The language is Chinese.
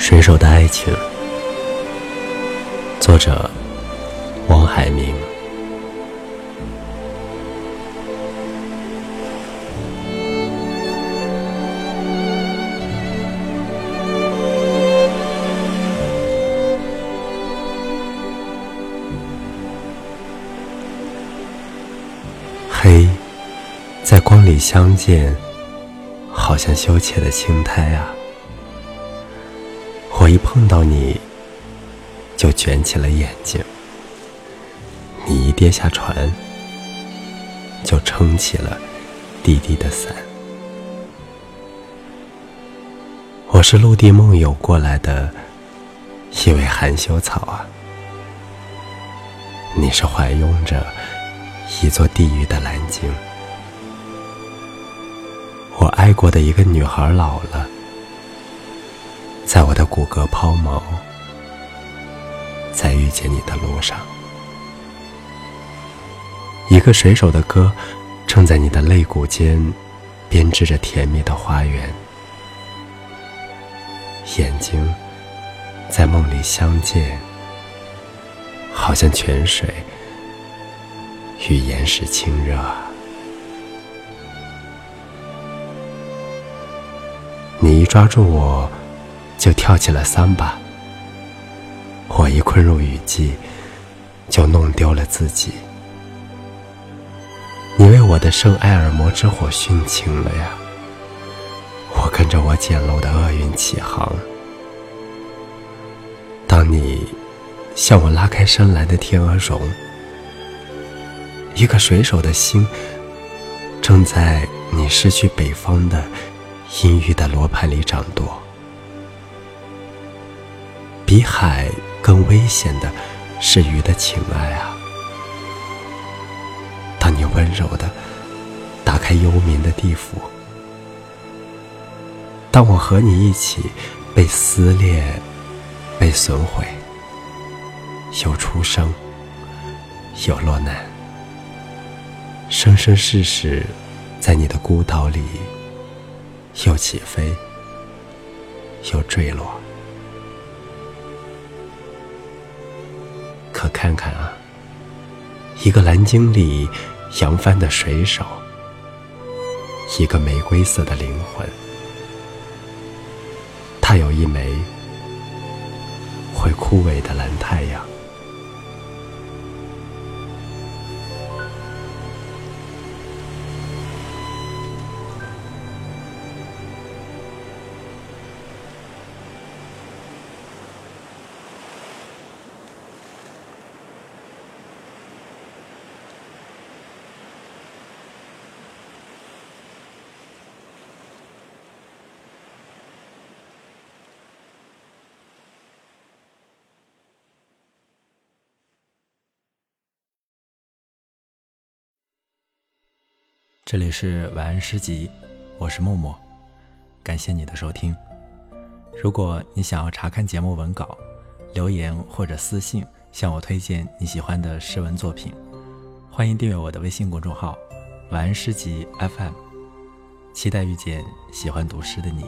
水手的爱情，作者王海明。黑，在光里相见，好像羞怯的青苔啊。我一碰到你，就卷起了眼睛；你一跌下船，就撑起了滴滴的伞。我是陆地梦游过来的一位含羞草啊，你是怀拥着一座地狱的蓝鲸。我爱过的一个女孩老了。在我的骨骼抛锚，在遇见你的路上，一个水手的歌正在你的肋骨间编织着甜蜜的花园。眼睛在梦里相见，好像泉水与岩石亲热。你一抓住我。就跳起了桑巴，我一困入雨季，就弄丢了自己。你为我的圣埃尔摩之火殉情了呀，我跟着我简陋的厄运起航。当你向我拉开深蓝的天鹅绒，一个水手的心，正在你失去北方的阴郁的罗盘里掌舵。比海更危险的是鱼的情爱啊！当你温柔的打开幽冥的地府，当我和你一起被撕裂、被损毁，有出生，有落难，生生世世在你的孤岛里，又起飞，又坠落。可看看啊，一个蓝鲸里扬帆的水手，一个玫瑰色的灵魂，他有一枚会枯萎的蓝太阳。这里是晚安诗集，我是默默，感谢你的收听。如果你想要查看节目文稿，留言或者私信向我推荐你喜欢的诗文作品，欢迎订阅我的微信公众号“晚安诗集 FM”，期待遇见喜欢读诗的你。